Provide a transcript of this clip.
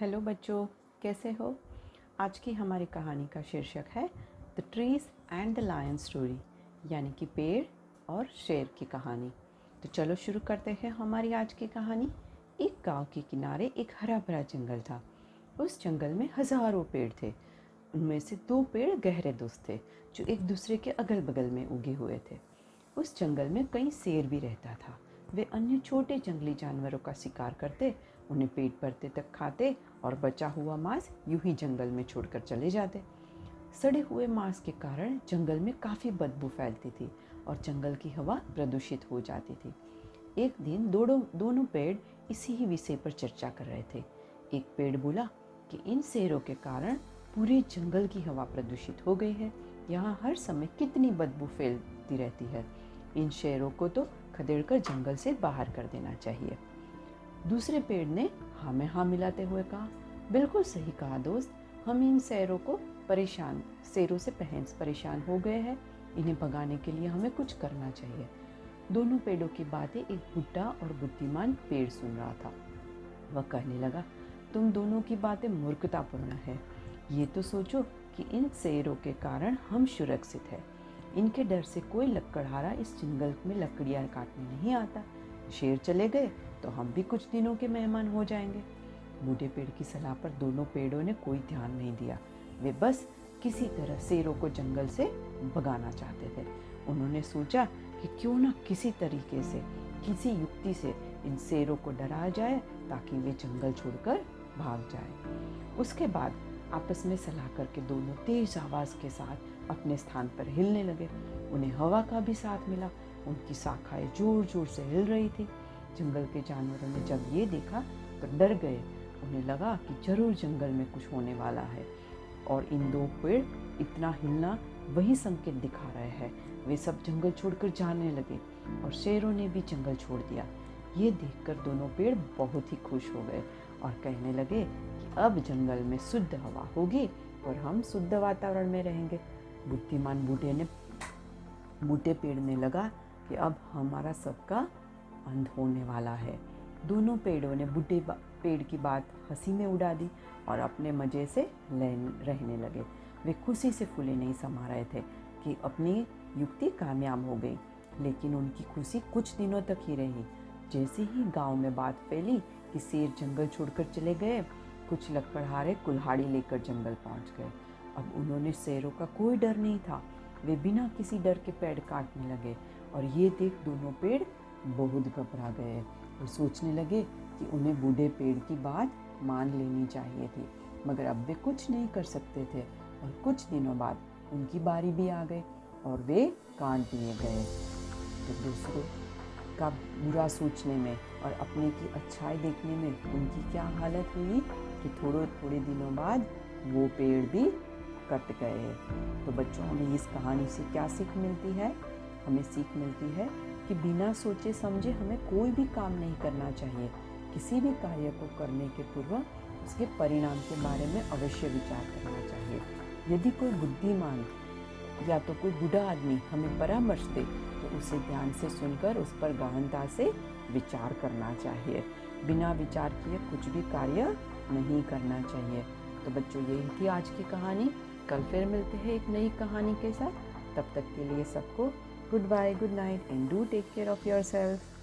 Hello बच्चों, कैसे हो? आज की हमारी कहानी का शीर्षक है, the trees and the lion story यानी कि पेड़ और शेर की कहानी। तो चलो शुरू करते हैं हमारी आज की कहानी। एक गाँव के किनारे एक हरा भरा जंगल था। उस जंगल में हज़ारों पेड़ थे। उनमें से दो पेड़ गहरे दोस्त थे, जो एक दूसरे के अगल बगल में उगे हुए थे। उस जंगल में कई शेर भी रहता था। वे अन्य छोटे जंगली जानवरों का शिकार करते उन्हें पेट भरते तक खाते और बचा हुआ मांस यूँ ही जंगल में छोड़कर चले जाते। सड़े हुए मांस के कारण जंगल में काफ़ी बदबू फैलती थी और जंगल की हवा प्रदूषित हो जाती थी। एक दिन दोनों दोनों पेड़ इसी ही विषय पर चर्चा कर रहे थे। एक पेड़ बोला कि इन शेरों के कारण पूरे जंगल की हवा प्रदूषित हो गई है। यहाँ हर समय कितनी बदबू फैलती रहती है। इन शेरों को तो खदेड़कर जंगल से बाहर कर देना चाहिए। दूसरे पेड़ ने हाँ में हाँ मिलाते हुए कहा, बिल्कुल सही कहा दोस्त, हम इन शेरों को परेशान शेरों से पहन, परेशान हो गए हैं। इन्हें भगाने के लिए हमें कुछ करना चाहिए। दोनों पेड़ों की बातें एक बुढ़ा और बुद्धिमान पेड़ सुन रहा था। वह कहने लगा, तुम दोनों की बातें मूर्खतापूर्ण है। ये तो सोचो कि इन शेरों के कारण हम सुरक्षित हैं। इनके डर से कोई लकड़हारा इस जंगल में लकड़ियाँ काटने नहीं आता। शेर चले गए तो हम भी कुछ दिनों के मेहमान हो जाएँगे। बूढ़े पेड़ की सलाह पर दोनों पेड़ों ने कोई ध्यान नहीं दिया। वे बस किसी तरह शेरों को जंगल से भगाना चाहते थे। उन्होंने सोचा कि क्यों ना किसी तरीके से, किसी युक्ति से इन शेरों को डराया जाए ताकि वे जंगल छोड़कर भाग जाए। उसके बाद आपस में सलाह करके दोनों तेज आवाज़ के साथ अपने स्थान पर हिलने लगे। उन्हें हवा का भी साथ मिला। उनकी शाखाएँ ज़ोर ज़ोर से हिल रही थी। जंगल के जानवरों ने जब ये देखा तो डर गए। उन्हें लगा कि ज़रूर जंगल में कुछ होने वाला है। और इन दो पेड़ इतना हिलना वही संकेत दिखा रहे हैं। वे सब जंगल छोड़कर जाने लगे और शेरों ने भी जंगल छोड़ दिया। ये देखकर दोनों पेड़ बहुत ही खुश हो गए और कहने लगे कि अब जंगल में शुद्ध हवा होगी और हम शुद्ध वातावरण में रहेंगे। बुद्धिमान बूढ़े ने, बूढ़े पेड़ ने लगा कि अब हमारा सबका अंत होने वाला है। दोनों पेड़ों ने बुढ़े पेड़ की बात हँसी में उड़ा दी और अपने मज़े से रहने लगे। वे खुशी से फूले नहीं समा रहे थे कि अपनी युक्ति कामयाब हो गई, लेकिन उनकी खुशी कुछ दिनों तक ही रही। जैसे ही गाँव में बात फैली कि शेर जंगल छोड़कर चले गए, कुछ लकड़हारे कुल्हाड़ी लेकर जंगल पहुँच गए। अब उन्होंने शेरों का कोई डर नहीं था। वे बिना किसी डर के पेड़ काटने लगे और ये देख दोनों पेड़ बहुत घबरा गए और सोचने लगे कि उन्हें बूढ़े पेड़ की बात मान लेनी चाहिए थी। मगर अब वे कुछ नहीं कर सकते थे और कुछ दिनों बाद उनकी बारी भी आ गई और वे कान दिए गए। तो दूसरों का बुरा सोचने में और अपने की अच्छाई देखने में उनकी क्या हालत हुई कि थोड़े थोड़े दिनों बाद वो पेड़ भी कट गए। तो बच्चों, हमें इस कहानी से क्या सीख मिलती है? हमें सीख मिलती है कि बिना सोचे समझे हमें कोई भी काम नहीं करना चाहिए। किसी भी कार्य को करने के पूर्व उसके परिणाम के बारे में अवश्य विचार करना चाहिए। यदि कोई बुद्धिमान या तो कोई बूढ़ा आदमी हमें परामर्श दे तो उसे ध्यान से सुनकर उस पर गहनता से विचार करना चाहिए। बिना विचार किए कुछ भी कार्य नहीं करना चाहिए। तो बच्चों यही थी आज की कहानी। कल फिर मिलते हैं एक नई कहानी के साथ। तब तक के लिए सबको Goodbye, good night, and do take care of yourself.